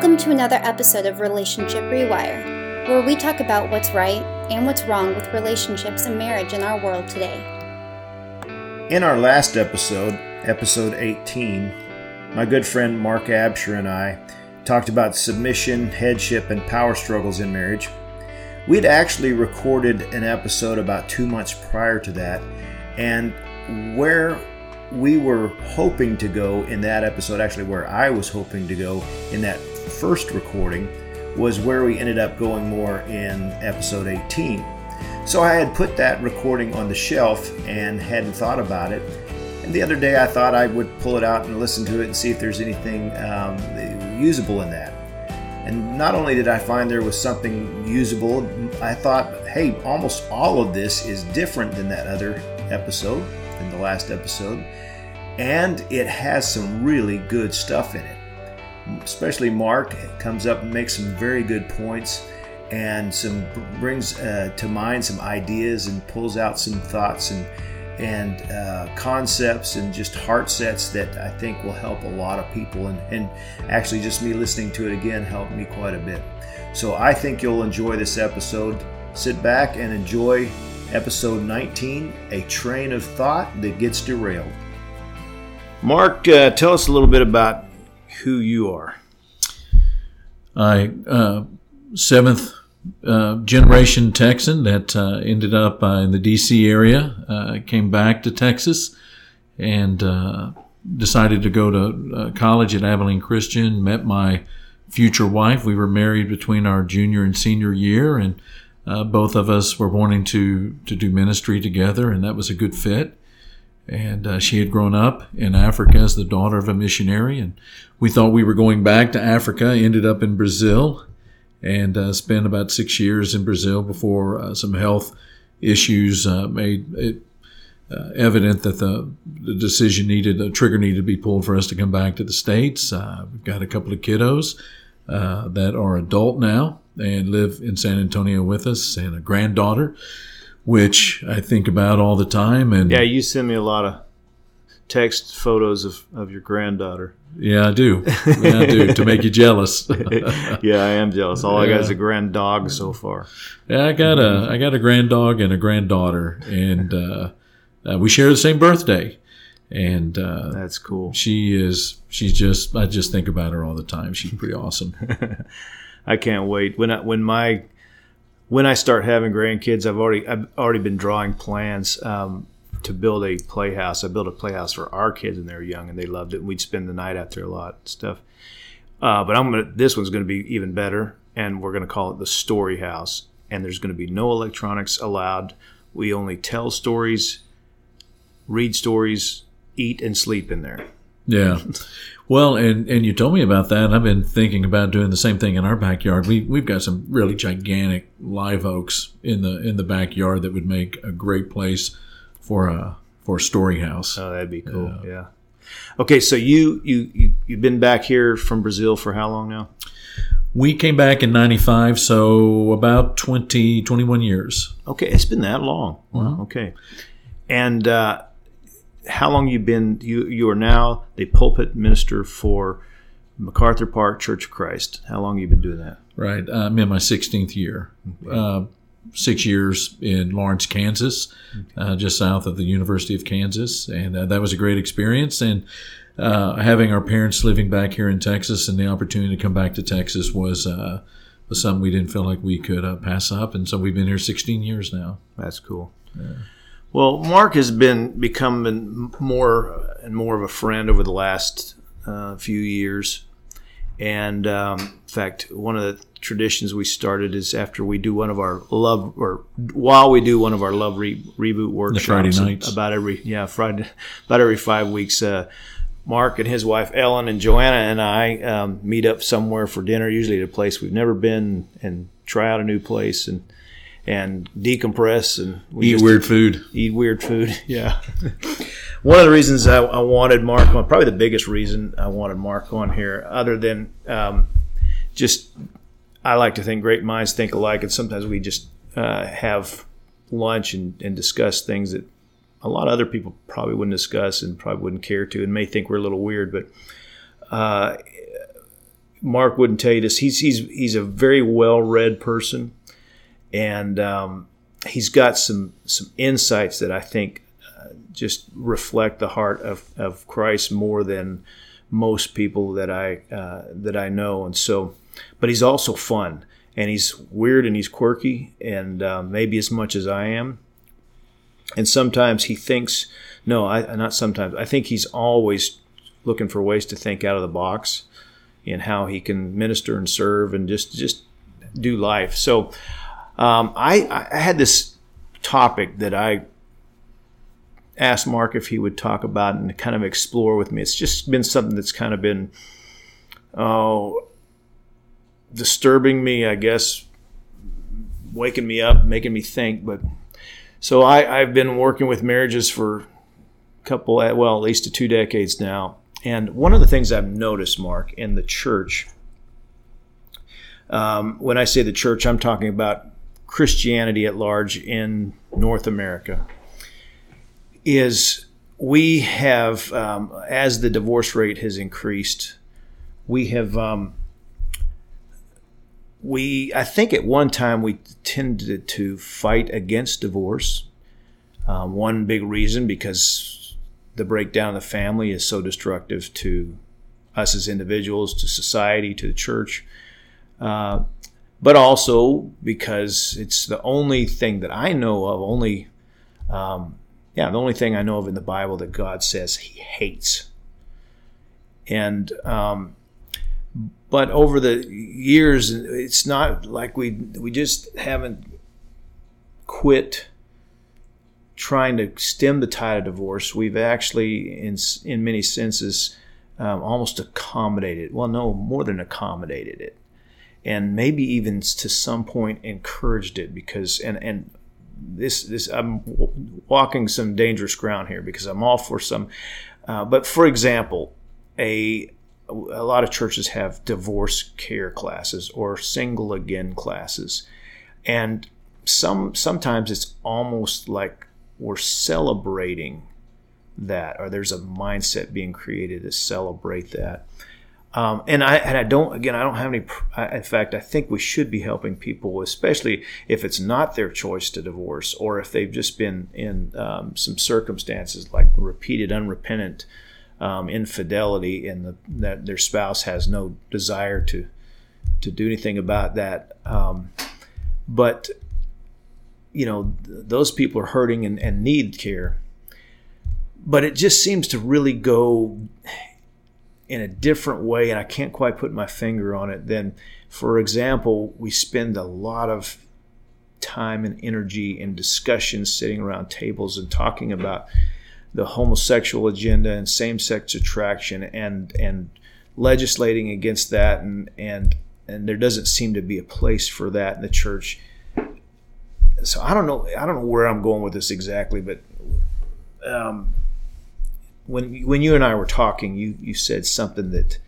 Welcome to another episode of Relationship Rewire, where we talk about what's right and what's wrong with relationships and marriage in our world today. In our last episode, episode 18, my good friend Mark Absher and I talked about submission, headship, and power struggles in marriage. We'd actually recorded an episode about two months prior to that, and where we were hoping to go in that episode, actually, where I was hoping to go in that first recording, was where we ended up going more in episode 18. So I had put that recording on the shelf and hadn't thought about it. And the other day I thought I would pull it out and listen to it and see if there's anything um, usable in that. And not only did I find there was something usable, I thought, hey, almost all of this is different than that other episode, than the last episode. And it has some really good stuff in it. Especially Mark comes up and makes some very good points and some brings uh, to mind some ideas and pulls out some thoughts and and uh, concepts and just heart sets that I think will help a lot of people and, and actually just me listening to it again helped me quite a bit. So I think you'll enjoy this episode. Sit back and enjoy episode 19, A Train of Thought That Gets Derailed. Mark, uh, tell us a little bit about who you are. I uh, seventh uh, generation Texan that uh, ended up uh, in the D.C. area. Uh, came back to Texas and uh, decided to go to college at Abilene Christian. Met my future wife. We were married between our junior and senior year, and both of us were wanting to to do ministry together, and that was a good fit and uh, she had grown up in Africa as the daughter of a missionary. And we thought we were going back to Africa. Ended up in Brazil, and uh, spent about six years in Brazil before uh, some health issues uh, made it uh, evident that the, the decision needed, a trigger needed to be pulled for us to come back to the states. Uh, we've got a couple of kiddos that are adult now and live in San Antonio with us, and a granddaughter which I think about all the time. And yeah, you send me a lot of text photos of, of your granddaughter. Yeah, I do. Yeah, I do to make you jealous. yeah, I am jealous. All yeah. I got is a grand dog so far. Yeah, I got a I got a grand dog and a granddaughter, and uh, uh, we share the same birthday. And uh, that's cool. She is. She's just. I just think about her all the time. She's pretty awesome. I can't wait when I, when my when I start having grandkids, I've already I've already been drawing plans um, to build a playhouse. I built a playhouse for our kids when they were young, and they loved it. We'd spend the night out there a lot and stuff. Uh, but I'm gonna this one's gonna be even better, and we're gonna call it the Story House. And there's gonna be no electronics allowed. We only tell stories, read stories, eat and sleep in there. Yeah. Well, and, and you told me about that. I've been thinking about doing the same thing in our backyard. We we've got some really gigantic live oaks in the in the backyard that would make a great place for a for a story house. Oh, that'd be cool. Uh, yeah. Okay, so you you you you've been back here from Brazil for how long now? We came back in 95, so about 20, 21 years. Okay, it's been that long. Mm-hmm. Okay. And uh, how long you been you you are now the pulpit minister for MacArthur Park Church of Christ. How long you been doing that? Right, uh, I'm in my 16th year. Okay. Uh, six years in Lawrence, Kansas, okay. uh, just south of the University of Kansas, and uh, that was a great experience. And uh, having our parents living back here in Texas and the opportunity to come back to Texas was uh, was something we didn't feel like we could pass up. And so we've been here 16 years now. That's cool. Yeah. Well, Mark has been becoming more and more of a friend over the last uh, few years, and um, in fact, one of the traditions we started is after we do one of our love, or while we do one of our love re- reboot workshops, the Friday nights, about every yeah Friday, about every five weeks. Uh, Mark and his wife Ellen and Joanna and I um, meet up somewhere for dinner, usually at a place we've never been, and try out a new place and and decompress and eat weird food. Eat weird food. Yeah. One of the reasons I, I, wanted Mark on, probably the biggest reason I wanted Mark on here, other than um, just, I like to think great minds think alike, and sometimes we just uh, have lunch and, and discuss things that a lot of other people probably wouldn't discuss and probably wouldn't care to, and may think we're a little weird, but. Uh, Mark wouldn't tell you this. He's he's he's a very well read person, and um, he's got some some insights that I think uh, just reflect the heart of, of Christ more than most people that I uh, that I know. And so, but he's also fun, and he's weird and he's quirky, and uh, maybe as much as I am. And sometimes he thinks, no, I not sometimes. I think he's always looking for ways to think out of the box in how he can minister and serve and just just do life. So um, I, I had this topic that I asked Mark if he would talk about and kind of explore with me. It's just been something that's kind of been oh disturbing me, I guess, waking me up, making me think. But so I, I've been working with marriages for a couple, well, at least two decades now, and one of the things I've noticed, Mark, in the church, um, when I say the church, I'm talking about Christianity at large in North America, is we have, um, as the divorce rate has increased, we have, um, we, I think at one time we tended to fight against divorce. Um, one big reason because the breakdown of the family is so destructive to us as individuals, to society, to the church, uh, but also because it's the only thing that I know of, only, um, yeah, the only thing I know of in the Bible that God says He hates. And, um, but over the years, it's not like we we just haven't quit trying to stem the tide of divorce, we've actually, in in many senses, um, almost accommodated. Well, no, more than accommodated it, and maybe even to some point encouraged it because and and this this I'm walking some dangerous ground here because I'm all for some. Uh, but for example, a a lot of churches have divorce care classes or single again classes, and some sometimes it's almost like we're celebrating that, or there's a mindset being created to celebrate that. Um, and I and I don't again I don't have any. In fact, I think we should be helping people, especially if it's not their choice to divorce, or if they've just been in um, some circumstances like repeated unrepentant um, infidelity, and the, that their spouse has no desire to to do anything about that. Um, but you know those people are hurting and, and need care but it just seems to really go in a different way and i can't quite put my finger on it then, for example we spend a lot of time and energy in discussions sitting around tables and talking about the homosexual agenda and same-sex attraction and and legislating against that and and and there doesn't seem to be a place for that in the church so I don't know. I don't know where I'm going with this exactly, but um, when when you and I were talking, you you said something that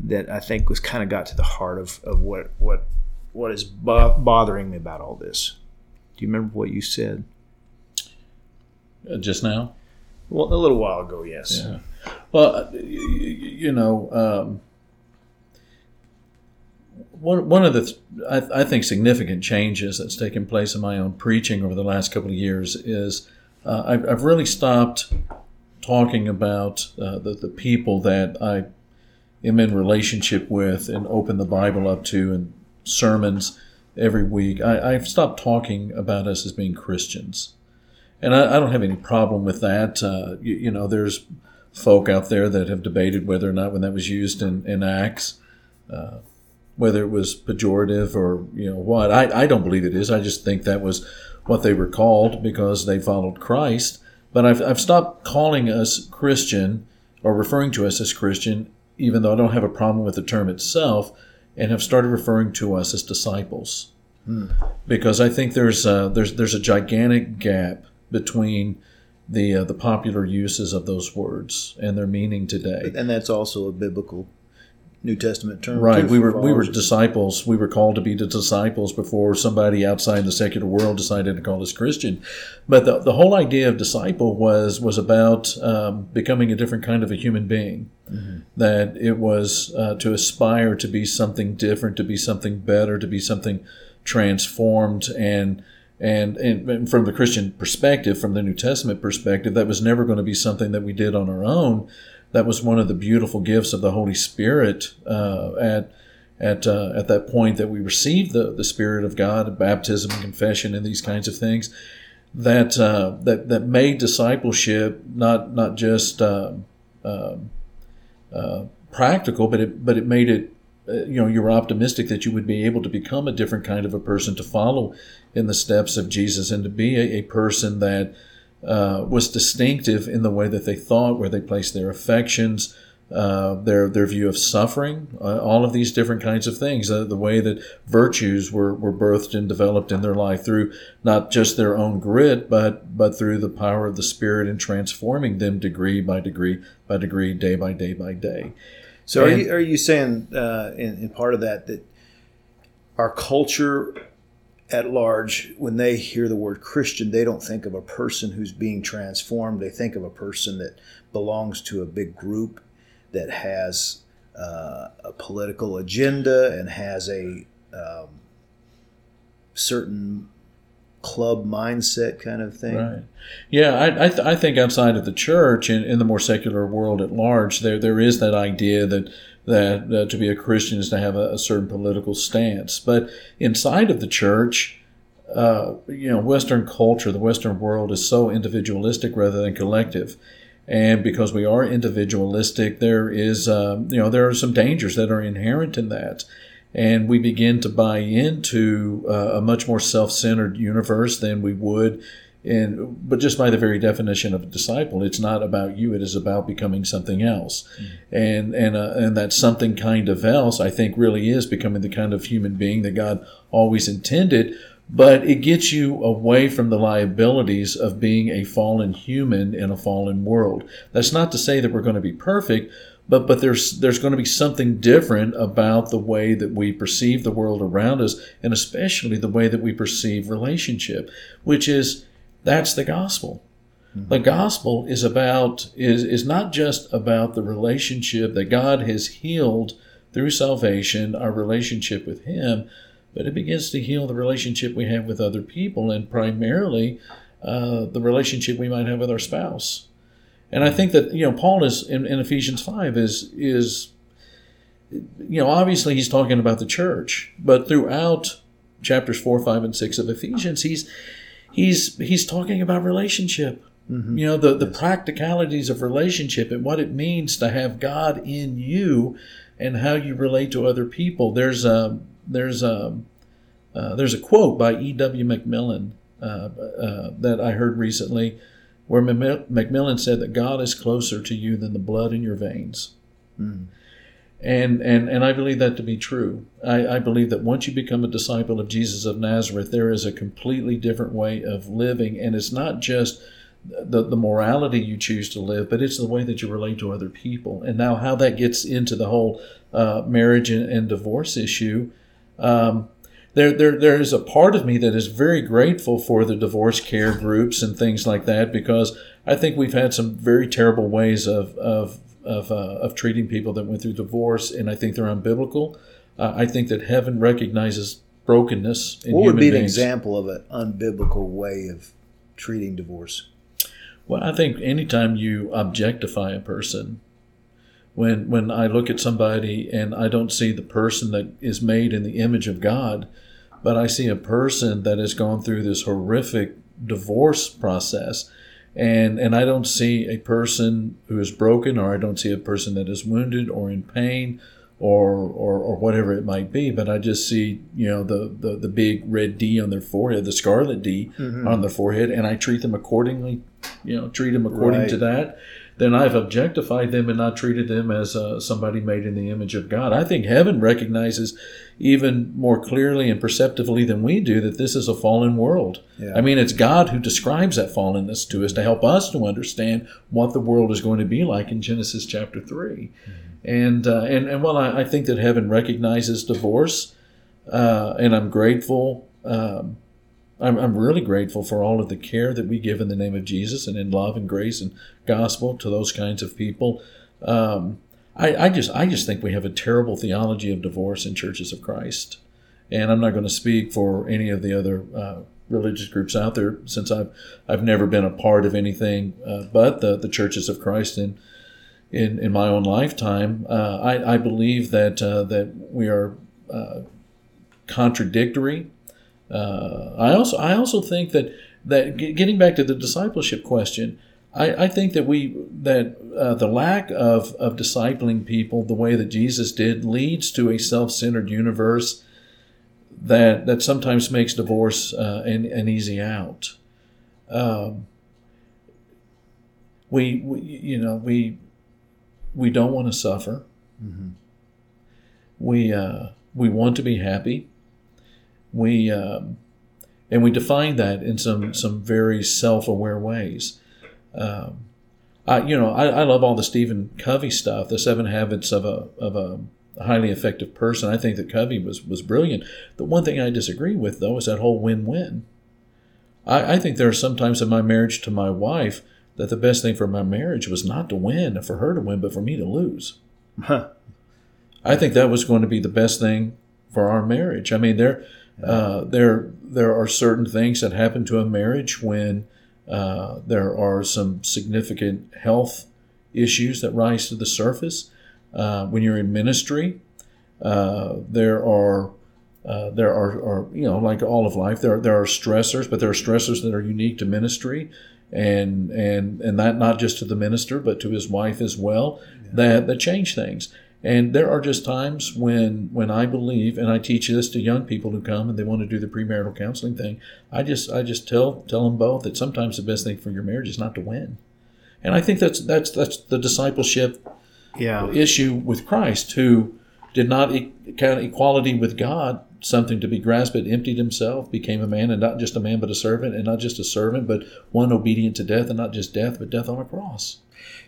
that I think was kind of got to the heart of, of what what what is bo- bothering me about all this. Do you remember what you said? Uh, just now? Well, a little while ago, yes. Yeah. Well, you, you know, um, one, one of the I, I, think significant changes that's taken place in my own preaching over the last couple of years is uh, I've, I've, really stopped talking about uh, the, the people that I am in relationship with and open the Bible up to and sermons every week. I, have stopped talking about us as being Christians. And I, I don't have any problem with that. Uh, you, you, know, there's folk out there that have debated whether or not when that was used in, in Acts, uh, whether it was pejorative or you know what. I, I don't believe it is. I just think that was what they were called because they followed Christ. But I've, I've stopped calling us Christian or referring to us as Christian, even though I don't have a problem with the term itself, and have started referring to us as disciples. Hmm. Because I think there's a, there's there's a gigantic gap between the uh, the popular uses of those words and their meaning today. And that's also a biblical New Testament term. Right. We were we were disciples. We were called to be the disciples before somebody outside the secular world decided to call us Christian. But the, the whole idea of disciple was was about um, becoming a different kind of a human being. That it was uh, to aspire to be something different, to be something better, to be something transformed. And, and, and from the Christian perspective, from the New Testament perspective, that was never going to be something that we did on our own. That was one of the beautiful gifts of the Holy Spirit uh, at at uh, at that point that we received the, the Spirit of God, baptism and confession, and these kinds of things. That uh, that that made discipleship not not just uh, uh, uh, practical, but it but it made it you know you were optimistic that you would be able to become a different kind of a person to follow in the steps of Jesus and to be a, a person that uh, was distinctive in the way that they thought, where they placed their affections, uh, their their view of suffering, uh, all of these different kinds of things, uh, the way that virtues were, were birthed and developed in their life through not just their own grit, but but through the power of the Spirit and transforming them degree by degree by degree, day by day by day. So are you, are you saying uh, in, in part of that that our culture at large, when they hear the word Christian, they don't think of a person who's being transformed. They think of a person that belongs to a big group that has uh, a political agenda and has a um, certain club mindset kind of thing. Right. Yeah, I, I, th- I think outside of the church and in the more secular world at large, there there is that idea that that uh, to be a Christian is to have a, a certain political stance. But inside of the church, uh, you know, Western culture, the Western world is so individualistic rather than collective. And because we are individualistic, there is, uh, you know, there are some dangers that are inherent in that. And we begin to buy into uh, a much more self-centered universe than we would in, but just by the very definition of a disciple, it's not about you. It is about becoming something else, and and uh, and that something kind of else, I think, really is becoming the kind of human being that God always intended. But it gets you away from the liabilities of being a fallen human in a fallen world. That's not to say that we're going to be perfect, but but there's there's going to be something different about the way that we perceive the world around us, and especially the way that we perceive relationship, which is that's the gospel. The gospel is about is is not just about the relationship that God has healed through salvation, our relationship with Him, but it begins to heal the relationship we have with other people, and primarily uh, the relationship we might have with our spouse. And I think that you know Paul is in, in Ephesians five is is you know obviously he's talking about the church, but throughout chapters four, five, and six of Ephesians, he's he's he's talking about relationship. You know the the practicalities of relationship and what it means to have God in you, and how you relate to other people. There's a there's a uh, there's a quote by E. W. McMillan uh, uh, that I heard recently, where McMillan said that God is closer to you than the blood in your veins. And, and and I believe that to be true. I, I believe that once you become a disciple of Jesus of Nazareth, there is a completely different way of living, and it's not just the, the morality you choose to live, but it's the way that you relate to other people. And now, how that gets into the whole uh, marriage and, and divorce issue, um, there, there, there is a part of me that is very grateful for the divorce care groups and things like that because I think we've had some very terrible ways of of of, uh, of treating people that went through divorce, and I think they're unbiblical. Uh, I think that heaven recognizes brokenness in What would be an beings. example of an unbiblical way of treating divorce? Well, I think anytime you objectify a person, when when I look at somebody and I don't see the person that is made in the image of God, but I see a person that has gone through this horrific divorce process, and and I don't see a person who is broken, or I don't see a person that is wounded or in pain, or or, or whatever it might be. But I just see you know the, the the big red D on their forehead, the scarlet D mm-hmm. on their forehead, and I treat them accordingly. You know, treat them according Right. to that. Then I've objectified them and not treated them as uh, somebody made in the image of God. I think heaven recognizes even more clearly and perceptively than we do that this is a fallen world. Yeah. I mean, it's God who describes that fallenness to us to help us to understand what the world is going to be like in Genesis chapter 3. And, uh, and, and while I, I think that heaven recognizes divorce, uh, and I'm grateful. Um, I'm, I'm really grateful for all of the care that we give in the name of Jesus and in love and grace and gospel to those kinds of people. Um, I, I just I just think we have a terrible theology of divorce in churches of Christ, and I'm not going to speak for any of the other uh, religious groups out there since I've I've never been a part of anything uh, but the the churches of Christ in in, in my own lifetime. Uh, I, I believe that uh, that we are uh, contradictory. Uh, I also I also think that that getting back to the discipleship question, I, I think that we that uh, the lack of of discipling people the way that Jesus did leads to a self centered universe that that sometimes makes divorce uh, an, an easy out. Um, we, we you know we we don't want to suffer. Mm-hmm. We uh, we want to be happy. We um, and we define that in some some very self aware ways. Um, I you know I, I love all the Stephen Covey stuff, the Seven Habits of a of a highly effective person. I think that Covey was was brilliant. The one thing I disagree with though is that whole win win. I, I think there are sometimes in my marriage to my wife that the best thing for my marriage was not to win, for her to win, but for me to lose. Huh. I think that was going to be the best thing for our marriage. I mean, there, uh, there, there are certain things that happen to a marriage when uh, there are some significant health issues that rise to the surface. Uh, when you're in ministry, uh, there are uh, there are, are, you know, like all of life, there there are stressors, but there are stressors that are unique to ministry, and and and that not just to the minister, but to his wife as well, that that change things. And there are just times when when I believe, and I teach this to young people who come and they want to do the premarital counseling thing. I just I just tell tell them both that sometimes the best thing for your marriage is not to win, and I think that's that's that's the discipleship Yeah. issue with Christ, who did not e- count equality with God something to be grasped, but emptied himself, became a man, and not just a man, but a servant, and not just a servant, but one obedient to death, and not just death, but death on a cross.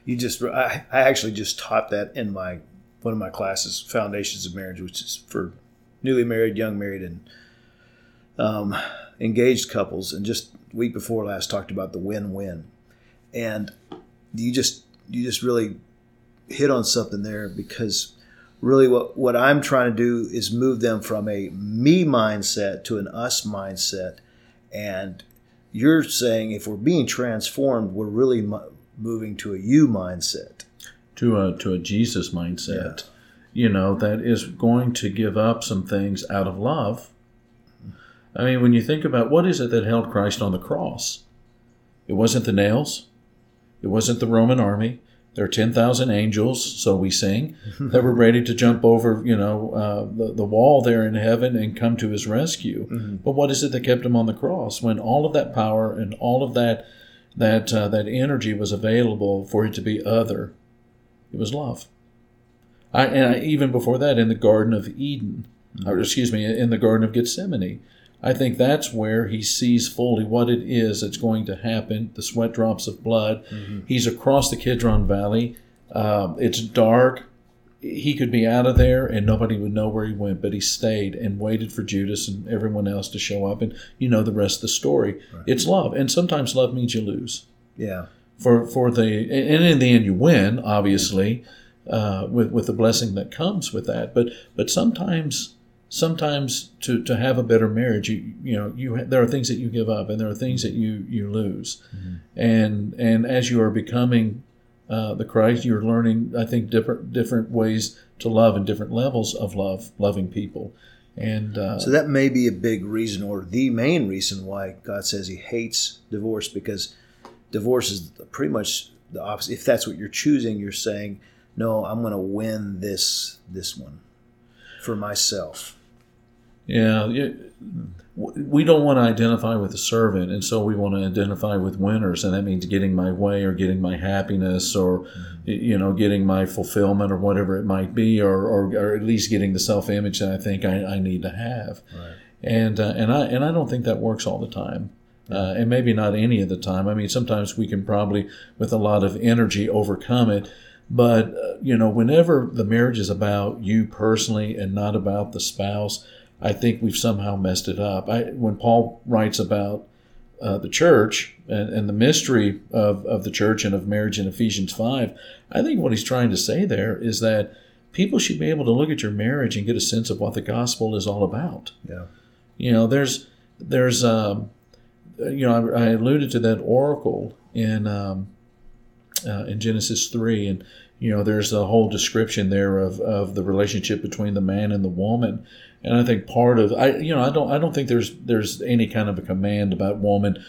You just, I, I actually just taught that in my one of my classes, Foundations of Marriage, which is for newly married, young married, and um, engaged couples. And just week before last, talked about the win-win, and you just you just really hit on something there because really what what I'm trying to do is move them from a me mindset to an us mindset, and you're saying if we're being transformed, we're really mo- moving to a you mindset. To a to a Jesus mindset, you know, that is going to give up some things out of love. I mean, when you think about what is it that held Christ on the cross, it wasn't the nails, it wasn't the Roman army. There are ten thousand angels, so we sing, that were ready to jump over, you know, uh, the the wall there in heaven and come to his rescue. But what is it that kept him on the cross when all of that power and all of that that uh, that energy was available for it to be other? It was love. I, and I, even before that, in the Garden of Eden, or excuse me, in the Garden of Gethsemane, I think that's where he sees fully what it is that's going to happen. The sweat drops of blood. He's across the Kidron Valley. Um, it's dark. He could be out of there and nobody would know where he went, but he stayed and waited for Judas and everyone else to show up. And you know the rest of the story. It's love. And sometimes love means you lose Yeah. For for the and in the end you win obviously uh, with with the blessing that comes with that. But but sometimes sometimes to to have a better marriage you you know you ha- there are things that you give up and there are things that you you lose. And and as you are becoming uh, the Christ you're learning I think different different ways to love and different levels of love loving people. And uh, So that may be a big reason, or the main reason, why God says He hates divorce, because divorce is pretty much the opposite. If that's what you're choosing, you're saying, "No, I'm going to win this this one for myself." Yeah, we don't want to identify with the servant, and so we want to identify with winners, and that means getting my way or getting my happiness or you know getting my fulfillment or whatever it might be, or or, or at least getting the self image that I think I, I need to have. Right. And uh, and I and I don't think that works all the time. Uh, and maybe not any of the time. I mean, sometimes we can probably, with a lot of energy, overcome it. But uh, you know, whenever the marriage is about you personally and not about the spouse, I think we've somehow messed it up. I, when Paul writes about uh, the church and, and the mystery of, of the church and of marriage in Ephesians 5, I think what he's trying to say there is that people should be able to look at your marriage and get a sense of what the gospel is all about. Yeah. You know, there's, there's, um, you know, I, I alluded to that oracle in, um, uh, in Genesis 3, and, you know, there's a whole description there of, of the relationship between the man and the woman. And I think part of I you know I don't I don't think there's there's any kind of a command about woman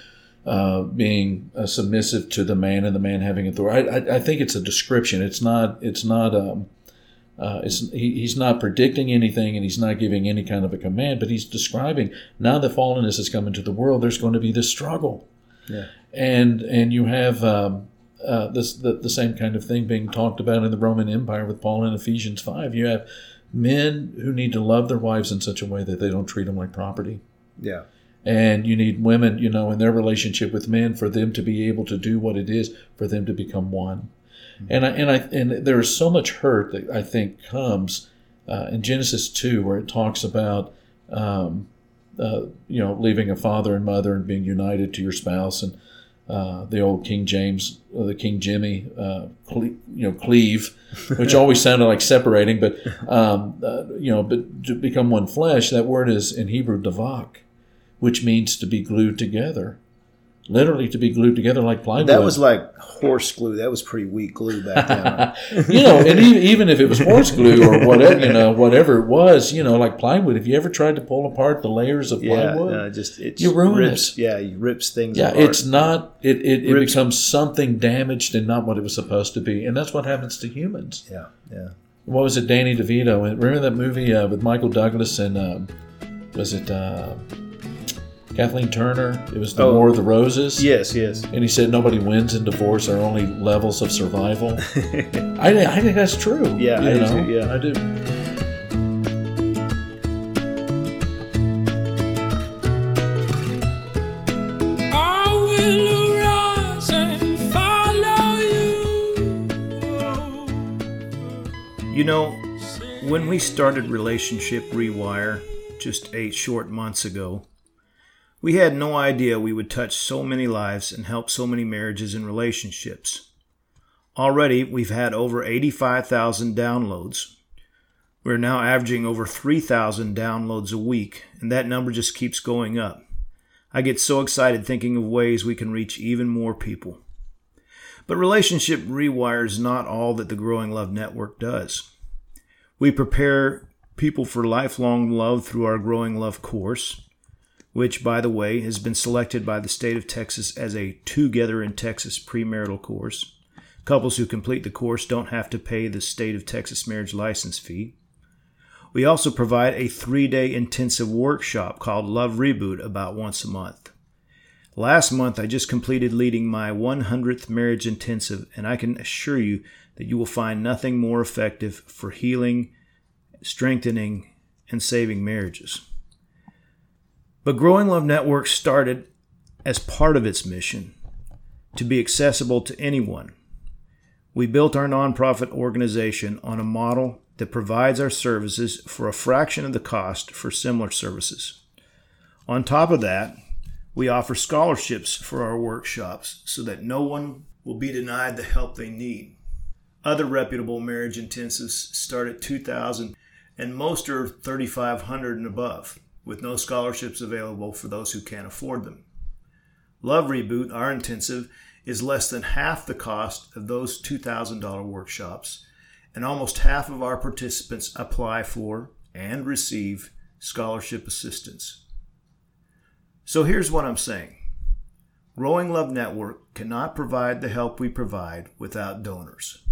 uh, being uh, submissive to the man and the man having authority. I, I, I think it's a description. It's not it's not um, uh, it's, he, he's not predicting anything and he's not giving any kind of a command, but he's describing now that fallenness has come into the world. There's going to be this struggle, Yeah. and and you have um, uh, this the, the same kind of thing being talked about in the Roman Empire with Paul in Ephesians five. You have men who need to love their wives in such a way that they don't treat them like property. Yeah. And you need women, you know, in their relationship with men for them to be able to do what it is for them to become one. And I and I and there is so much hurt that I think comes uh, in Genesis two, where it talks about um, uh, you know leaving a father and mother and being united to your spouse, and uh, the old King James, the King Jimmy, uh, cle- you know, cleave, which always sounded like separating, but um, uh, you know, but to become one flesh. That word is in Hebrew davak, which means to be glued together, literally to be glued together like plywood. That was like horse glue. That was pretty weak glue back then. you know, and even, even if it was horse glue or whatever, you know, whatever it was, you know, like plywood. If you ever tried to pull apart the layers of yeah. plywood, No, just it You ruin rips. it. Yeah, you rips things. yeah, apart. it's not. It it, it Rips- becomes something damaged and not what it was supposed to be, and that's what happens to humans. Yeah. Yeah. What was it, Danny DeVito? Remember that movie uh, with Michael Douglas and um, was it uh, Kathleen Turner? It was the Oh. War of the Roses. Yes. Yes. And he said nobody wins in divorce; there are only levels of survival. I, I think that's true. Yeah, you I do know? too, yeah. I do. I will arise and follow you. You know, when we started Relationship Rewire just eight short months ago, we had no idea we would touch so many lives and help so many marriages and relationships. Already, we've had over 85,000 downloads. We're now averaging over 3,000 downloads a week, and that number just keeps going up. I get so excited thinking of ways we can reach even more people. But Relationship Rewire is not all that the Growing Love Network does. We prepare people for lifelong love through our Growing Love course, which, by the way, has been selected by the state of Texas as a Together in Texas premarital course. Couples who complete the course don't have to pay the state of Texas marriage license fee. We also provide a three day intensive workshop called Love Reboot about once a month. Last month, I just completed leading my 100th marriage intensive, and I can assure you that you will find nothing more effective for healing, strengthening, and saving marriages. But Growing Love Network started as part of its mission to be accessible to anyone. We built our nonprofit organization on a model that provides our services for a fraction of the cost for similar services. On top of that, we offer scholarships for our workshops so that no one will be denied the help they need. Other reputable marriage intensives start at 2000 and most are 3500 and above with no scholarships available for those who can't afford them. Love Reboot, our intensive, is less than half the cost of those $2,000 workshops, and almost half of our participants apply for and receive scholarship assistance. So here's what I'm saying Growing Love Network cannot provide the help we provide without donors.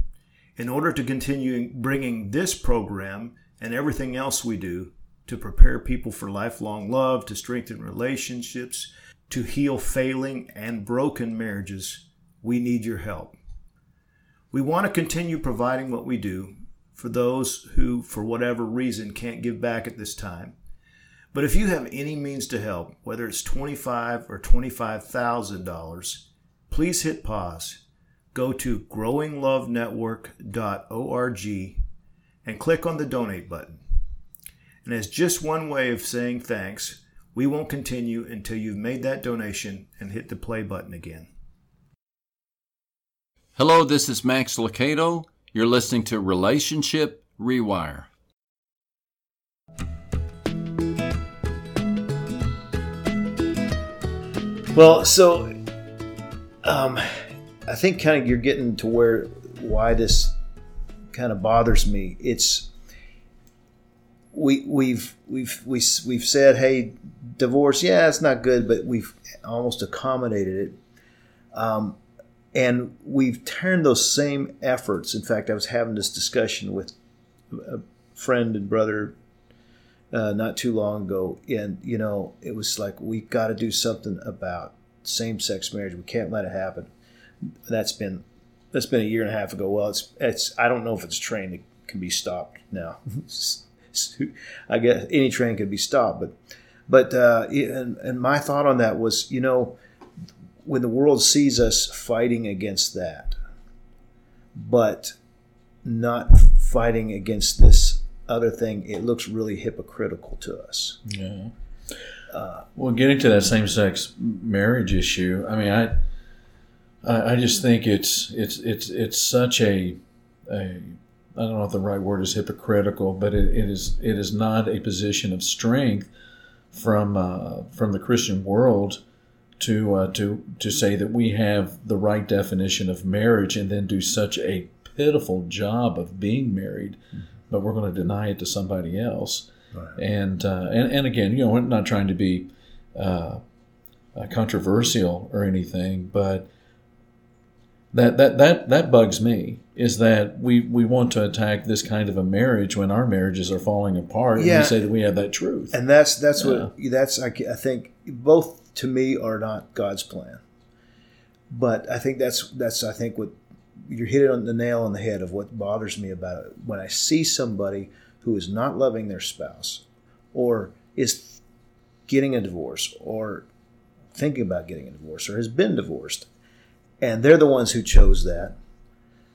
In order to continue bringing this program and everything else we do to prepare people for lifelong love, to strengthen relationships, to heal failing and broken marriages, we need your help. We want to continue providing what we do for those who, for whatever reason, can't give back at this time. But if you have any means to help, whether it's 25 or twenty-five thousand dollars, please hit pause. Go to growinglovenetwork.org and click on the donate button. And as just one way of saying thanks, we won't continue until you've made that donation and hit the play button again. Hello, this is Max Lucado. You're listening to Relationship Rewire. Well, so um, I think kind of you're getting to where why this kind of bothers me. It's we we've we've we, we've said, hey, divorce, yeah, it's not good, but we've almost accommodated it. Um, and we've turned those same efforts. In fact, I was having this discussion with a friend and brother uh, not too long ago, and you know, it was like we've got to do something about same-sex marriage. We can't let it happen. That's been that's been a year and a half ago. Well, it's it's I don't know if it's a train that can be stopped now. I guess any train could be stopped, but but uh, and, and my thought on that was, you know, when the world sees us fighting against that, but not fighting against this other thing, it looks really hypocritical to us. Yeah. Uh, well, getting to that same-sex marriage issue, I mean, I, I, I just think it's it's it's it's such a, a I don't know if the right word is hypocritical, but it, it is it is not a position of strength from uh, from the Christian world to uh, to to say that we have the right definition of marriage and then do such a pitiful job of being married, mm-hmm. but we're going to deny it to somebody else. Right. And, uh, and and again, you know, we're not trying to be uh, controversial or anything, but that that that that bugs me is that we we want to attack this kind of a marriage when our marriages are falling apart yeah. and we say that we have that truth and that's that's yeah. what that's I, I think both to me are not god's plan but i think that's that's i think what you're hitting on the nail on the head of what bothers me about it when i see somebody who is not loving their spouse or is getting a divorce or thinking about getting a divorce or has been divorced and they're the ones who chose that.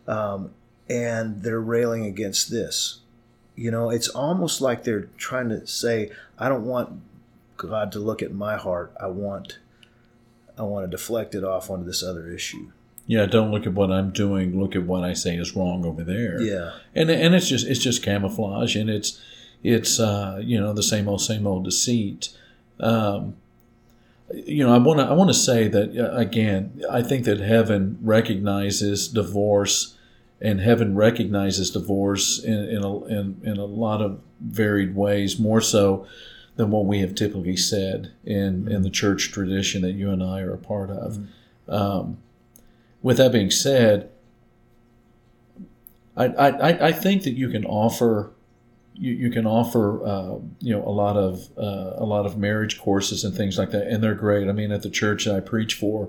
Um, and they're railing against this. You know, it's almost like they're trying to say, "I don't want God to look at my heart. I want, I want to deflect it off onto this other issue." Yeah, don't look at what I'm doing. Look at what I say is wrong over there. Yeah, and and it's just it's just camouflage, and it's it's uh, you know the same old same old deceit. Um, you know, I want to I want to say that uh, again. I think that heaven recognizes divorce, and heaven recognizes divorce in in a, in, in a lot of varied ways, more so than what we have typically said in in the church tradition that you and I are a part of. Mm-hmm. Um, with that being said, I, I I think that you can offer you, you can offer uh, you know a lot of uh, a lot of marriage courses and things like that, and they're great. I mean, at the church I preach for,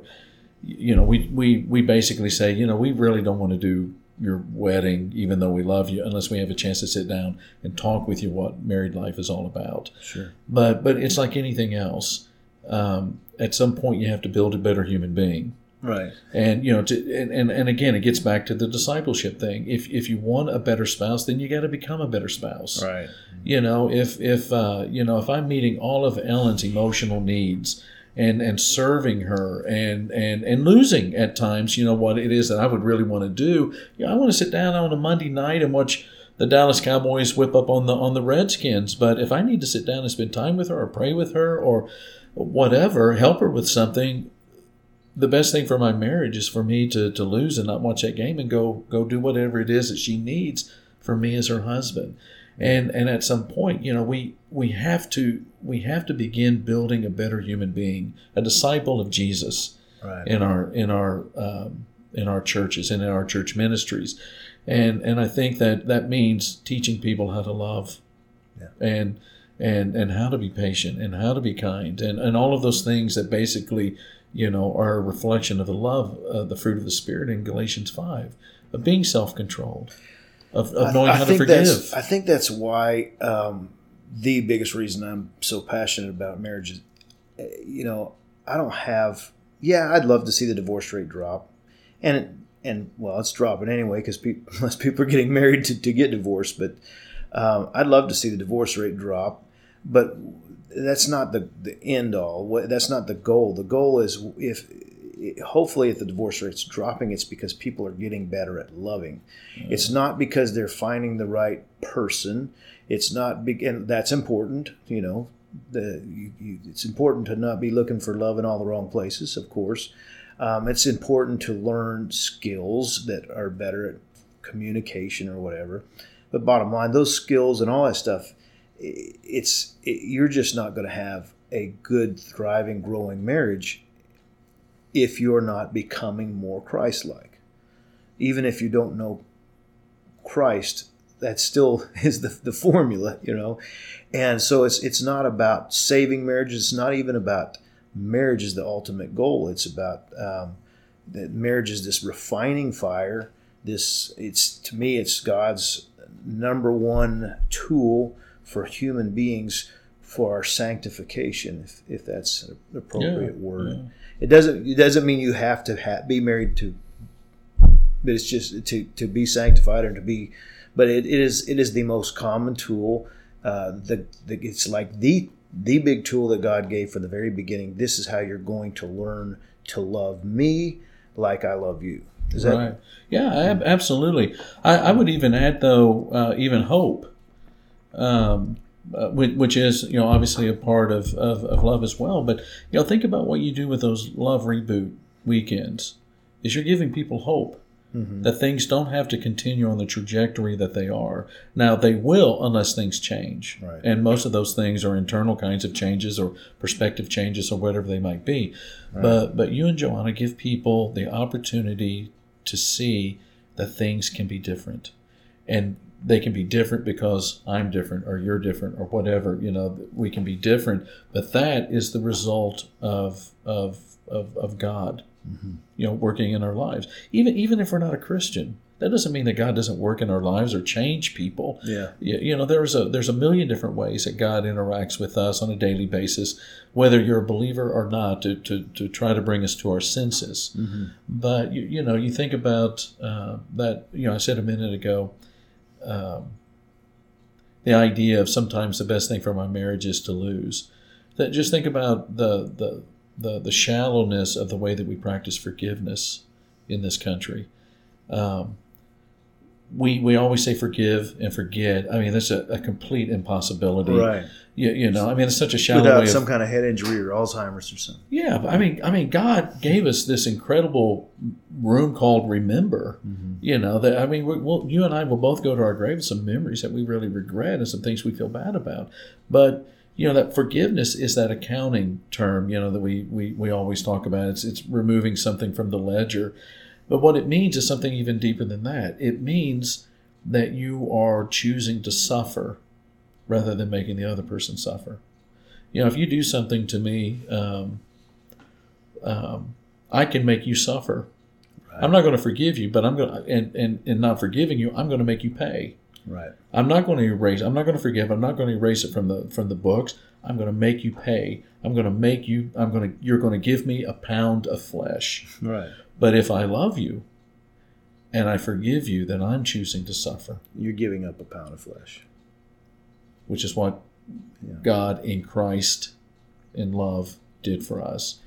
you know, we we we basically say, you know, we really don't want to do your wedding, even though we love you, unless we have a chance to sit down and talk with you what married life is all about. Sure. But but it's like anything else. Um, at some point, you have to build a better human being. Right. And you know, to, and, and and again, it gets back to the discipleship thing. If if you want a better spouse, then you got to become a better spouse. Right. You know, if if uh, you know if I'm meeting all of Ellen's emotional needs and and serving her and and and losing at times, you know what it is that I would really want to do. You know, I want to sit down on a Monday night and watch the Dallas Cowboys whip up on the on the Redskins. But if I need to sit down and spend time with her or pray with her or whatever, help her with something, the best thing for my marriage is for me to, to lose and not watch that game and go go do whatever it is that she needs for me as her husband. And and at some point, you know, we we have to we have to begin building a better human being, a disciple of Jesus right. in our in our um, in our churches and in our church ministries. And and I think that that means teaching people how to love. Yeah. And and and how to be patient and how to be kind and and all of those things that basically you know are a reflection of the love uh, the fruit of the spirit in galatians 5 of being self-controlled of, of knowing how to forgive I think that's why um, the biggest reason I'm so passionate about marriage is, uh, you know, I don't have. Yeah, I'd love to see the divorce rate drop, and it, and well, it's dropping anyway because people, less people are getting married to, to get divorced. But um, I'd love to see the divorce rate drop, but that's not the the end all. That's not the goal. The goal is if hopefully if the divorce rate's dropping, it's because people are getting better at loving. It's not because they're finding the right person. It's not and that's important. You know, the you, you, it's important to not be looking for love in all the wrong places. Of course, um, it's important to learn skills that are better at communication or whatever. But bottom line, those skills and all that stuff, it's it, you're just not going to have a good, thriving, growing marriage if you're not becoming more Christ-like. Even if you don't know Christ, that still is the, the formula, you know. And so it's it's not about saving marriages. It's not even about marriage is the ultimate goal. It's about um, that marriage is this refining fire. This it's to me it's God's number one tool for human beings for our sanctification, if, if that's an appropriate Yeah, word. yeah. It doesn't it doesn't mean you have to ha- be married to, but it's just to to be sanctified or to be. But it, it is it is the most common tool. Uh, the, the it's like the the big tool that God gave from the very beginning. This is how you're going to learn to love me like I love you. Is that right. Yeah, ab- absolutely. I, I would even add, though, uh, even hope, um, uh, which, which is, you know, obviously a part of, of, of love as well. But, you know, think about what you do with those love reboot weekends is you're giving people hope that things don't have to continue on the trajectory that they are. Now, they will unless things change. Right. And most of those things are internal kinds of changes or perspective changes or whatever they might be. Right. But but you and Joanna give people the opportunity to see that things can be different. And they can be different because I'm different or you're different or whatever, you know, we can be different, but that is the result of of of, of God, you know, working in our lives. Even even if we're not a Christian, that doesn't mean that God doesn't work in our lives or change people. Yeah. You, you know, there's a there's a million different ways that God interacts with us on a daily basis, whether you're a believer or not, to, to, to try to bring us to our senses. But you, you know, you think about uh, that. You know, I said a minute ago, um, the idea of sometimes the best thing for my marriage is to lose. That just think about the the the, the shallowness of the way that we practice forgiveness in this country. Um, we we always say forgive and forget. I mean, that's a, a complete impossibility. Right. You, you know, I mean, it's such a shallow Without way of some kind of head injury or Alzheimer's or something. yeah, but I mean, I mean, God gave us this incredible room called remember. Mm-hmm. You know that I mean, we, we'll, you and I will both go to our grave with some memories that we really regret and some things we feel bad about. But you know that forgiveness is that accounting term. You know that we we, we always talk about. It's it's removing something from the ledger. But what it means is something even deeper than that. It means that you are choosing to suffer rather than making the other person suffer. You know, if you do something to me, um, um, I can make you suffer. I'm not going to forgive you, but I'm going to, and, and, and not forgiving you, I'm going to make you pay. Right. I'm not going to erase. I'm not going to forgive. I'm not going to erase it from the from the books. I'm going to make you pay. I'm going to make you. I'm going to. You're going to give me a pound of flesh. Right. But if I love you, and I forgive you, then I'm choosing to suffer, You're giving up a pound of flesh. which is what Yeah. God in Christ in love did for us.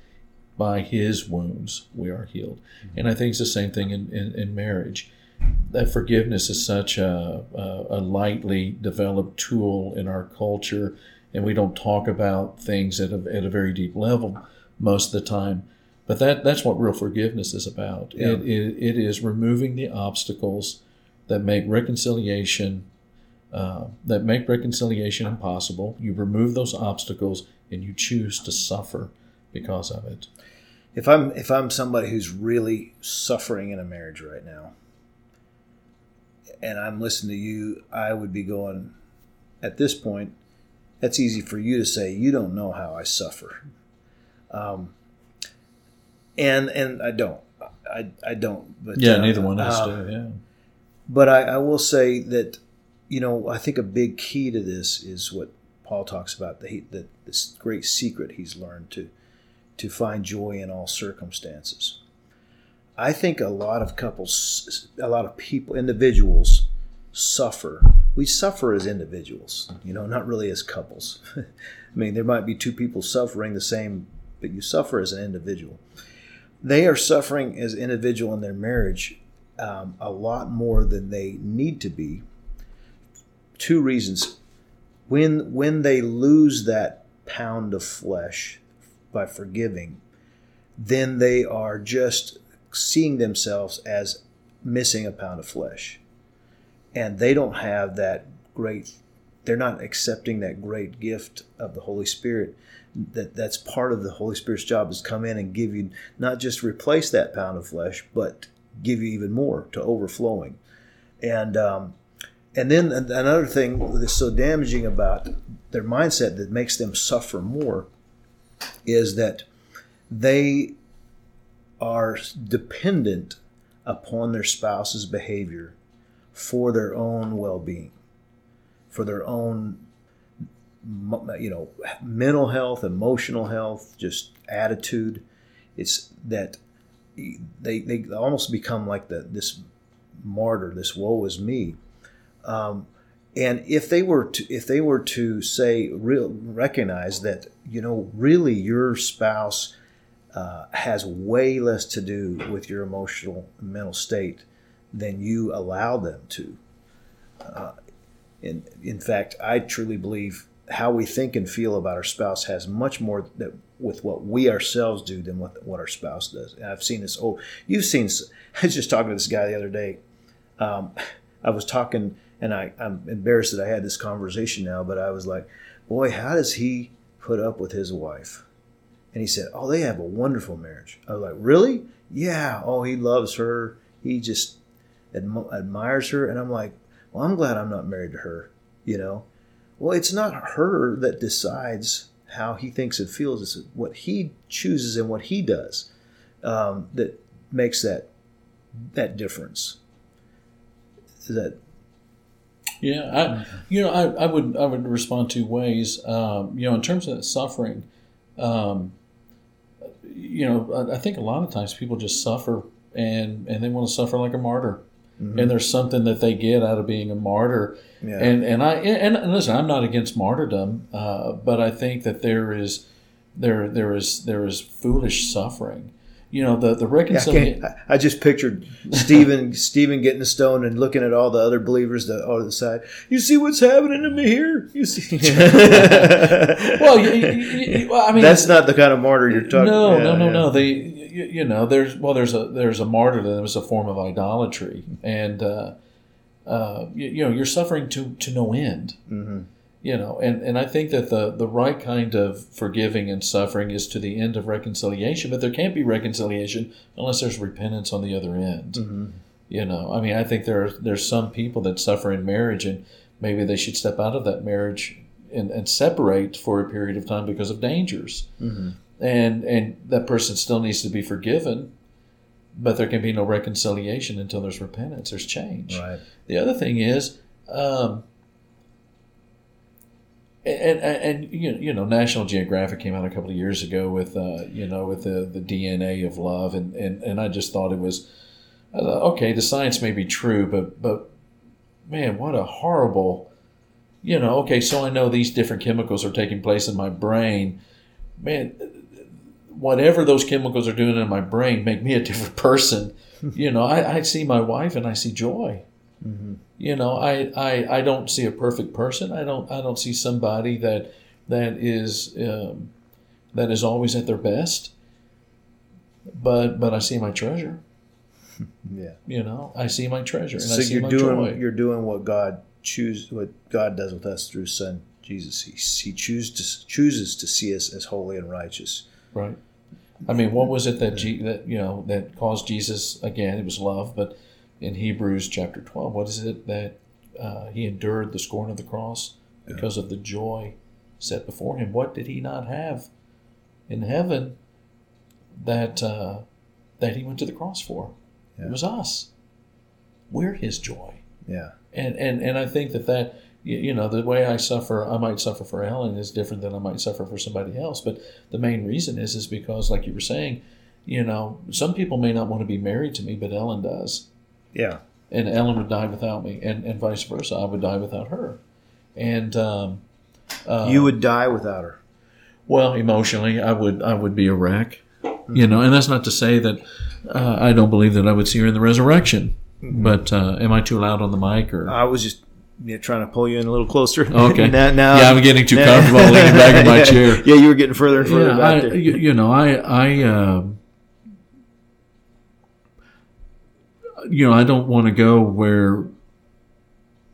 By his wounds we are healed. Mm-hmm. And I think it's the same thing in, in, in marriage. That forgiveness is such a, a, a lightly developed tool in our culture, and we don't talk about things at a, at a very deep level most of the time. But that, that's what real forgiveness is about. Yeah. It, it, it is removing the obstacles that make reconciliation uh, that make reconciliation impossible. You remove those obstacles and you choose to suffer because of it. If I'm if I'm somebody who's really suffering in a marriage right now, and I'm listening to you, I would be going at this point. That's easy for you to say. You don't know how I suffer, um, and and I don't. I, I don't. But Yeah, uh, neither one of us uh, do. Yeah. But I, I will say that, you know, I think a big key to this is what Paul talks about the, the this great secret he's learned to to find joy in all circumstances. I think a lot of couples, a lot of people, individuals suffer. We suffer as individuals, you know, not really as couples. I mean, there might be two people suffering the same, but you suffer as an individual. They are suffering as individual in their marriage um, a lot more than they need to be. Two reasons. When when they lose that pound of flesh by forgiving, then they are just seeing themselves as missing a pound of flesh. And they don't have that great they're not accepting that great gift of the Holy Spirit. That that's part of the Holy Spirit's job is come in and give you not just replace that pound of flesh, but give you even more to overflowing. And um, and then another thing that's so damaging about their mindset that makes them suffer more is that they are dependent upon their spouse's behavior for their own well-being, for their own you know mental health, emotional health, just attitude. It's that they they almost become like the this martyr, this woe is me. Um, and if they were to if they were to say real recognize that you know really your spouse uh, has way less to do with your emotional mental state than you allow them to. Uh, in in fact, I truly believe how we think and feel about our spouse has much more that with what we ourselves do than what what our spouse does. And I've seen this. Oh, you've seen. I was just talking to this guy the other day. Um, I was talking, and I, I'm embarrassed that I had this conversation now, but I was like, "Boy, how does he put up with his wife?" And he said, "Oh, they have a wonderful marriage." I was like, "Really? Yeah. Oh, he loves her. He just adm- admires her." And I'm like, "Well, I'm glad I'm not married to her." You know. Well, it's not her that decides how he thinks and feels. It's what he chooses and what he does um, that makes that that difference. Is that Yeah, I, you know, I, I would I would respond two ways. Um, you know, in terms of that suffering, um, you know, I, I think a lot of times people just suffer and and they want to suffer like a martyr, and there's something that they get out of being a martyr. yeah And and I and, and listen, I'm not against martyrdom, uh, but I think that there is there there is there is foolish suffering. You know, the the I, reconciliation. can't, I I just pictured Stephen Stephen getting a stone and looking at all the other believers that are the side. You see what's happening to me here? You see? well, you, you, you, I mean, that's not the kind of martyr you're talking. About. No, yeah, no, no, yeah. no. They, you, you know, there's well, there's a there's a martyrdom. It's a form of idolatry, and uh, uh, you, you know, you're suffering to to no end. Mhm. You know, and and I think that the the right kind of forgiving and suffering is to the end of reconciliation. But there can't be reconciliation unless there's repentance on the other end. Mhm. You know, I mean, I think there are, there's some people that suffer in marriage, and maybe they should step out of that marriage and, and separate for a period of time because of dangers Mhm. And and that person still needs to be forgiven but there can be no reconciliation until there's repentance there's change Right. the other thing is um and, and, and you know, you know, National Geographic came out a couple of years ago with, uh, you know, with the, the DNA of love, and, and, and I just thought it was, thought, okay, the science may be true, but but man, what a horrible, you know. Okay, so I know these different chemicals are taking place in my brain, man. Whatever those chemicals are doing in my brain make me a different person. you know, I, I see my wife and I see joy. You know, I, I I don't see a perfect person. I don't I don't see somebody that that is um, that is always at their best. But but I see my treasure. Yeah. You know, I see my treasure and I So see you're my doing joy. you're doing what God choose what God does with us through His Son Jesus. He He chooses to chooses to see us as holy and righteous. Right. I mean, what was it that G, that you know that caused Jesus again? It was love, but in Hebrews chapter twelve, what is it that uh, he endured the scorn of the cross because of the joy set before him. What did he not have in heaven that uh, that he went to the cross for? Yeah. It was us. We're his joy Yeah. and and and I think that that you you know the way I suffer, I might suffer for Ellen is different than I might suffer for somebody else. But the main reason is is because, like you were saying, you know, some people may not want to be married to me, but Ellen does, Yeah. and Ellen would die without me, and and vice versa, I would die without her, and um, uh, you would die without her. well, emotionally, I would I would be a wreck, you know, and that's not to say that uh, I don't believe that I would see her in the resurrection. But uh, am I too loud on the mic or? I was just yeah, trying to pull you in a little closer. Okay. now, now, yeah, I'm getting too comfortable leaning back in my yeah, chair. Yeah, you were getting further and further Yeah, back I, there. you, you know, I, I, uh, you know, I don't want to go where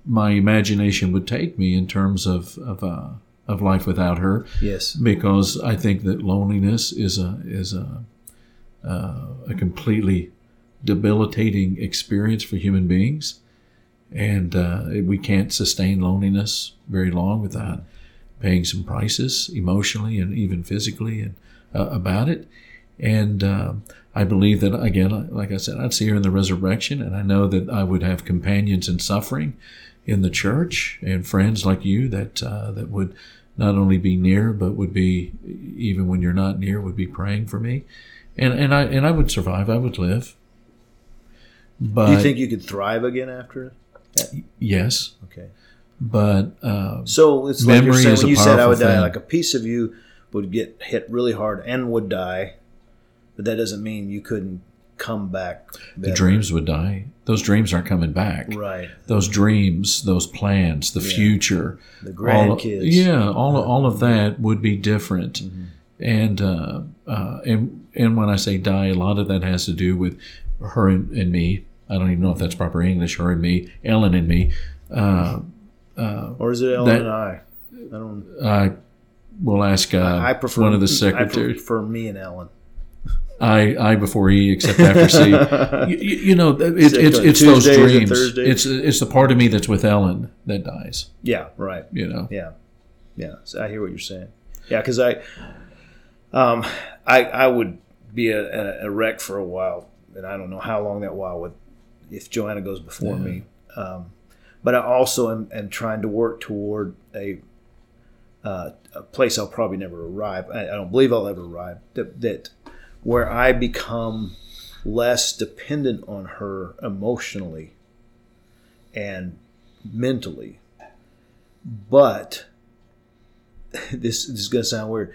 my imagination would take me in terms of of uh, of life without her, yes. because I think that loneliness is a is a uh, a completely debilitating experience for human beings, and uh, we can't sustain loneliness very long without paying some prices emotionally and even physically and uh, about it. And um I believe that again, like I said, I'd see her in the resurrection, and I know that I would have companions in suffering in the church and friends like you that uh, that would not only be near, but would be even when you're not near, would be praying for me, and and I and I would survive. I would live. But Do you think you could thrive again after it? Yes, Okay. but uh, So it's like you're saying when a you said I would die, thing. like a piece of you would get hit really hard and would die, but that doesn't mean you couldn't come back. the dreams would die. Those dreams aren't coming back. right? Those dreams, those plans, the future, The all, grandkids. yeah, all all of that would be different. Mm-hmm. And uh, uh, and and when I say die, a lot of that has to do with her and, and me. I don't even know if that's proper English. or and me, Ellen and me. Uh, Or is it Ellen That- and I? I don't. I will ask uh, I prefer one of the I secretaries. prefer me and Ellen. I, I before E, except after C. you, you know, it, it's it's it's those dreams. It's it's the part of me that's with Ellen that dies. Yeah. Right. You know. Yeah, yeah. So I hear what you're saying. Yeah, because I, um, I I would be a, a wreck for a while, and I don't know how long that while would, if Joanna goes before Yeah. me. Um, but I also am, am trying to work toward a, uh, a place I'll probably never arrive. I, I don't believe I'll ever arrive. That that where I become less dependent on her emotionally and mentally but this, this is going to sound weird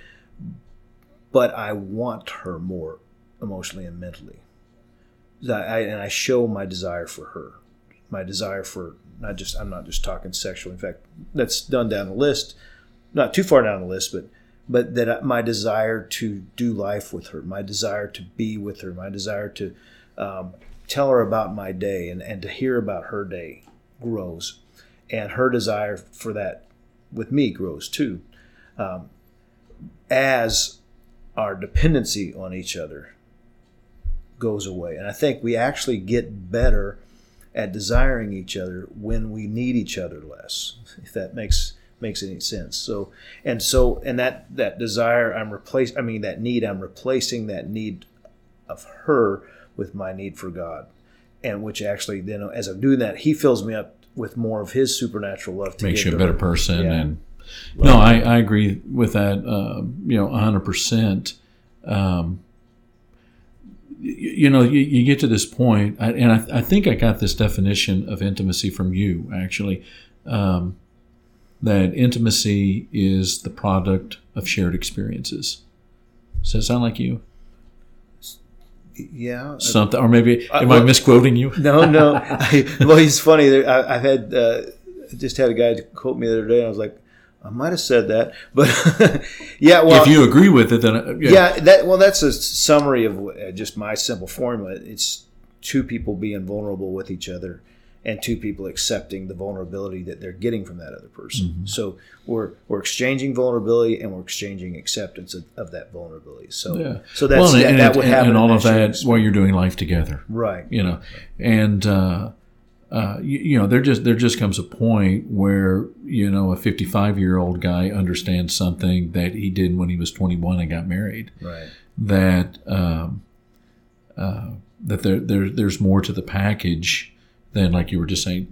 but i want her more emotionally and mentally I, and i show my desire for her. My desire for not just i'm not just talking sexual in fact that's done down the list not too far down the list but but that I- my desire to do life with her my desire to be with her my desire to um, tell her about my day and, and to hear about her day grows. And her desire for that with me grows too um, as our dependency on each other goes away and i think we actually get better at desiring each other when we need each other less if that makes makes any sense so and so and that that desire i'm replace i mean that need i'm replacing that need of her with my need for god and which actually then as i'm doing that he fills me up with more of his supernatural love to makes you a better her. person Yeah. and no I, I agree with that uh, you know 100% um, you, you know you, you get to this and I, I think i got this definition of intimacy from you actually um, that intimacy is the product of shared experiences does that sound like you yeah something or maybe am well- i misquoting you no, no. I, well, he's funny. I, I've had uh, just had a guy quote me the other day, and I was like, I might have said that, but yeah. Well, if you agree with it then uh, yeah, that well, that's a summary of uh, just my simple formula. It's two people being vulnerable with each other, and two people accepting the vulnerability that they're getting from that other person. Mm-hmm. So we're we're exchanging vulnerability, and we're exchanging acceptance of, of that vulnerability. So Yeah. so that's well, that, and, that would happen in all of that while you're doing life together Right. you know and uh, uh, you, you know, there just there just comes a point where you know a 55 year old guy understands something that he did when he was 21 and got married. Right. That um, uh, that there, there there's more to the package than like you were just saying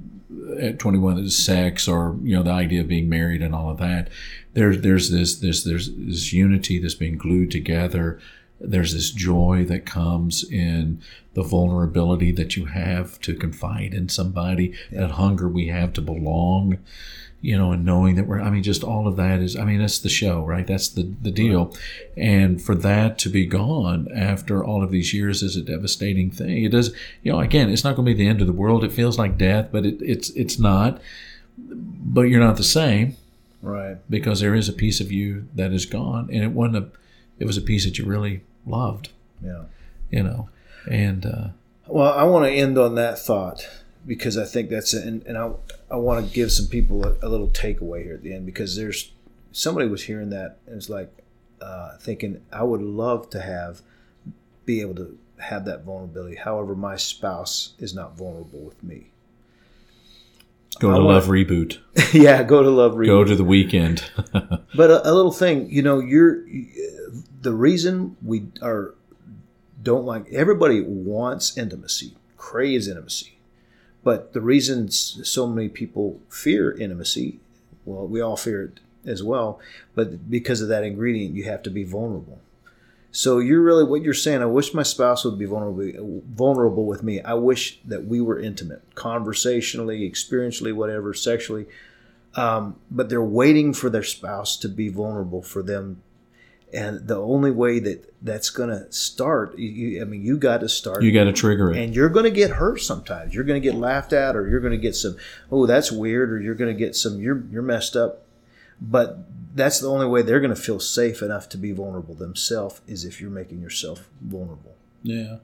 at 21 is sex or you know the idea of being married and all of that. There's there's this this there's this unity that's being glued together. There's this joy that comes in the vulnerability that you have to confide in somebody, that hunger we have to belong, you know, and knowing that we're, I mean, just all of that is, I mean, that's the show, right? That's the, the deal. And for that to be gone after all of these years is a devastating thing. It does, you know, again, it's not going to be the end of the world. It feels like death, but it, it's, it's not. But you're not the same Right. because there is a piece of you that is gone. And it wasn't a, it was a piece that you really loved, Yeah. you know, and, uh, Well, I want to end on that thought because I think that's and, and I I want to give some people a, a little takeaway here at the end because there's somebody was hearing that and it's like uh, thinking I would love to have be able to have that vulnerability. However, my spouse is not vulnerable with me. go I to wanna- Love Reboot, yeah, go to love. Reboot. Go to the weekend. But a, a little thing, you know, you're the reason we are don't like everybody wants intimacy, craves intimacy, but the reason so many people fear intimacy, well, we all fear it as well, but because of that ingredient, you have to be vulnerable. So you're really what you're saying. I wish my spouse would be vulnerable, vulnerable with me. I wish that we were intimate, conversationally, experientially, whatever, sexually um, but they're waiting for their spouse to be vulnerable for them and the only way that that's going to start you, i mean you got to start you got to trigger it. and you're going to get hurt sometimes you're going to get laughed at or you're going to get some oh that's weird or you're going to get some you're you're messed up but that's the only way they're going to feel safe enough to be vulnerable themselves is if you're making yourself vulnerable Yeah.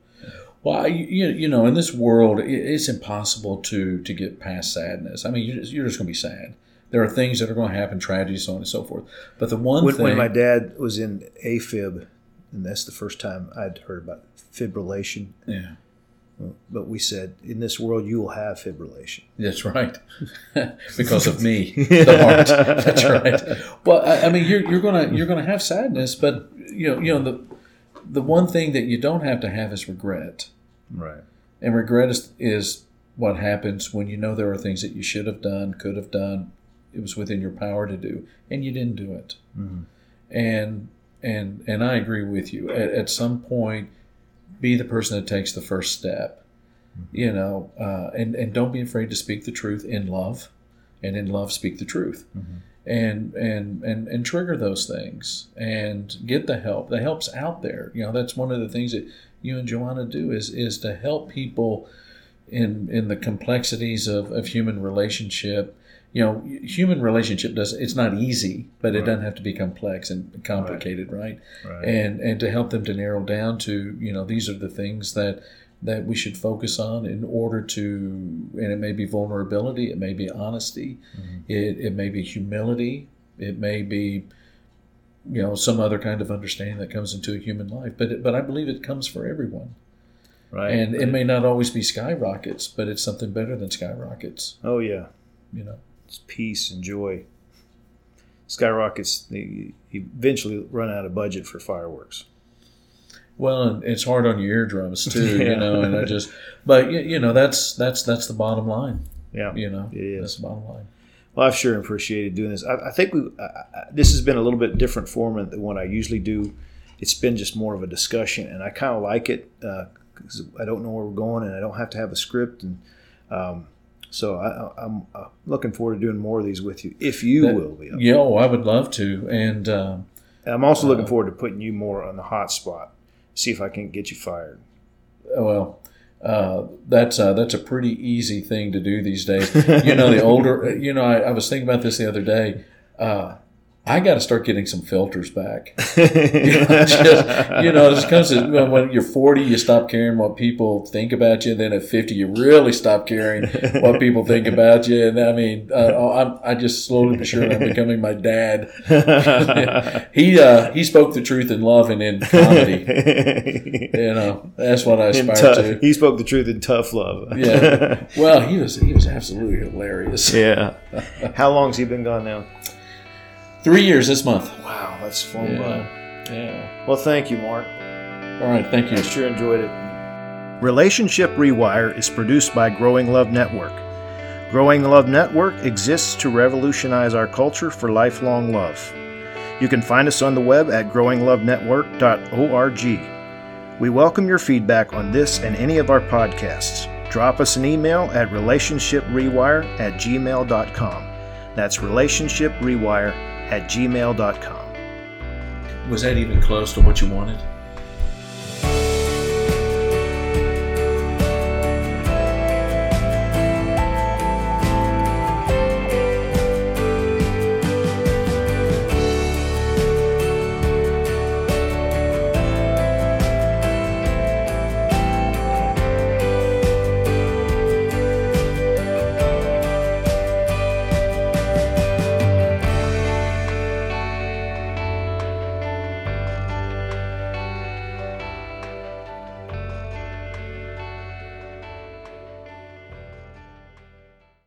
Well, you, you know, in this world, it's impossible to to get past sadness. I mean, you're just, you're just going to be sad. There are things that are going to happen, tragedies, so on and so forth. But the one when, thing, when my dad was in AFib and that's the first time I'd heard about fibrillation yeah, But we said, in this world, you will have fibrillation. that's right, because of me, the heart. That's right. Well, I, I mean, you're you're gonna you're gonna have sadness, but you know, you know the the one thing that you don't have to have is regret. Right. And regret is, is what happens when you know there are things that you should have done, could have done, it was within your power to do, and you didn't do it. Mm-hmm. And and and I agree with you. At, at some point, be the person that takes the first step. Mm-hmm. You know, uh, and and don't be afraid to speak the truth in love, and in love speak the truth. Mm-hmm. And, and and and trigger those things and get the help. The help's out there. You know that's one of the things that you and Joanna do is is to help people in in the complexities of, of human relationship. You know, human relationship does it's not easy, but it Right. doesn't have to be complex and complicated, right? Right. And and to help them to narrow down to you know these are the things that that we should focus on in order to and it may be vulnerability, it may be honesty, mm-hmm. it it may be humility, it may be you know some other kind of understanding that comes into a human life, but it, but I believe it comes for everyone. right. And it may not always be skyrockets, but it's something better than skyrockets. oh yeah, You know. It's peace and joy. Skyrockets. They eventually run out of budget for fireworks. Well, it's hard on your eardrums too, Yeah. you know. And I just, but you, know, that's that's that's the bottom line. Yeah. You know, It is. that's the bottom line. Well, I've sure appreciated doing this. I, I think we I, this has been a little bit different format than what I usually do. It's been just more of a discussion, and I kind of like it because I don't know where we're going, and I don't have to have a script, and um, so I, I'm uh, looking forward to doing more of these with you, if you That- will be. Up. Yeah, oh, I would love to. And uh, I'm also looking forward to putting you more on the hot spot. See if I can get you fired. well, uh, that's uh, that's a pretty easy thing to do these days. You know, the older, you know, I, I was thinking about this the other day. Uh, I got to start getting some filters back. you know, just, you know, it comes to when you're 40, you stop caring what people think about you. Then at 50, you really stop caring what people think about you. And I mean, uh, I'm, I just slowly but surely I'm becoming my dad. he uh, he spoke the truth in love and in comedy. you know, that's what I aspire tough, to. he spoke the truth in tough love. Yeah. Well, he was he was absolutely hilarious. yeah. How long's he been gone now? Three years this month. Wow, that's flown Yeah. Uh, yeah. Well, thank you, Mark. All right. Thank you. I sure enjoyed it. Relationship Rewire is produced by Growing Love Network. Growing Love Network exists to revolutionize our culture for lifelong love. You can find us on the web at growinglovenetwork.org. We welcome your feedback on this and any of our podcasts. Drop us an email at relationshiprewire at gmail.com. That's relationshiprewire at gmail.com. Was that even close to what you wanted?